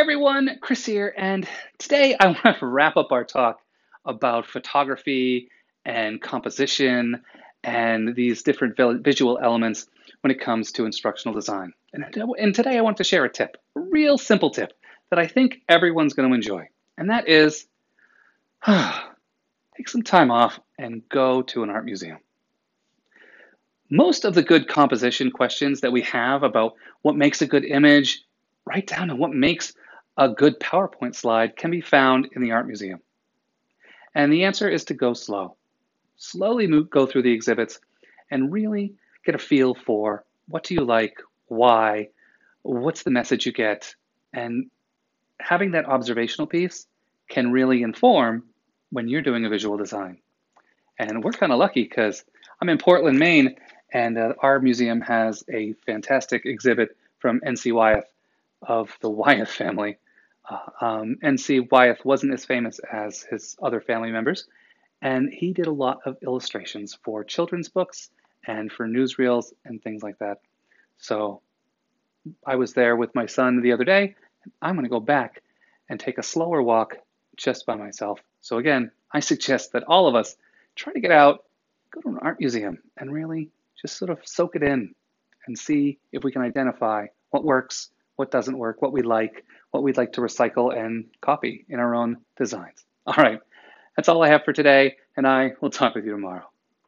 everyone, Chris here, and today I want to wrap up our talk about photography and composition and these different visual elements when it comes to instructional design. And, today I want to share a tip, a real simple tip that I think everyone's going to enjoy, and that is take some time off and go to an art museum. Most of the good composition questions that we have about what makes a good image right down to what makes a good PowerPoint slide can be found in the Art Museum. And the answer is to go slow. Slowly move, go through the exhibits and really get a feel for what do you like, why, what's the message you get, and having that observational piece can really inform when you're doing a visual design. And we're kind of lucky because I'm in Portland, Maine, and uh, our museum has a fantastic exhibit from N.C. Wyeth of the Wyeth family. Um, N.C. Wyeth wasn't as famous as his other family members, and he did a lot of illustrations for children's books and for newsreels and things like that. So I was there with my son the other day. I'm going to go back and take a slower walk just by myself. So again, I suggest that all of us try to get out, go to an art museum, and really just sort of soak it in and see if we can identify what works what doesn't work, what we like, what we'd like to recycle and copy in our own designs. All right, that's all I have for today, and I will talk with you tomorrow.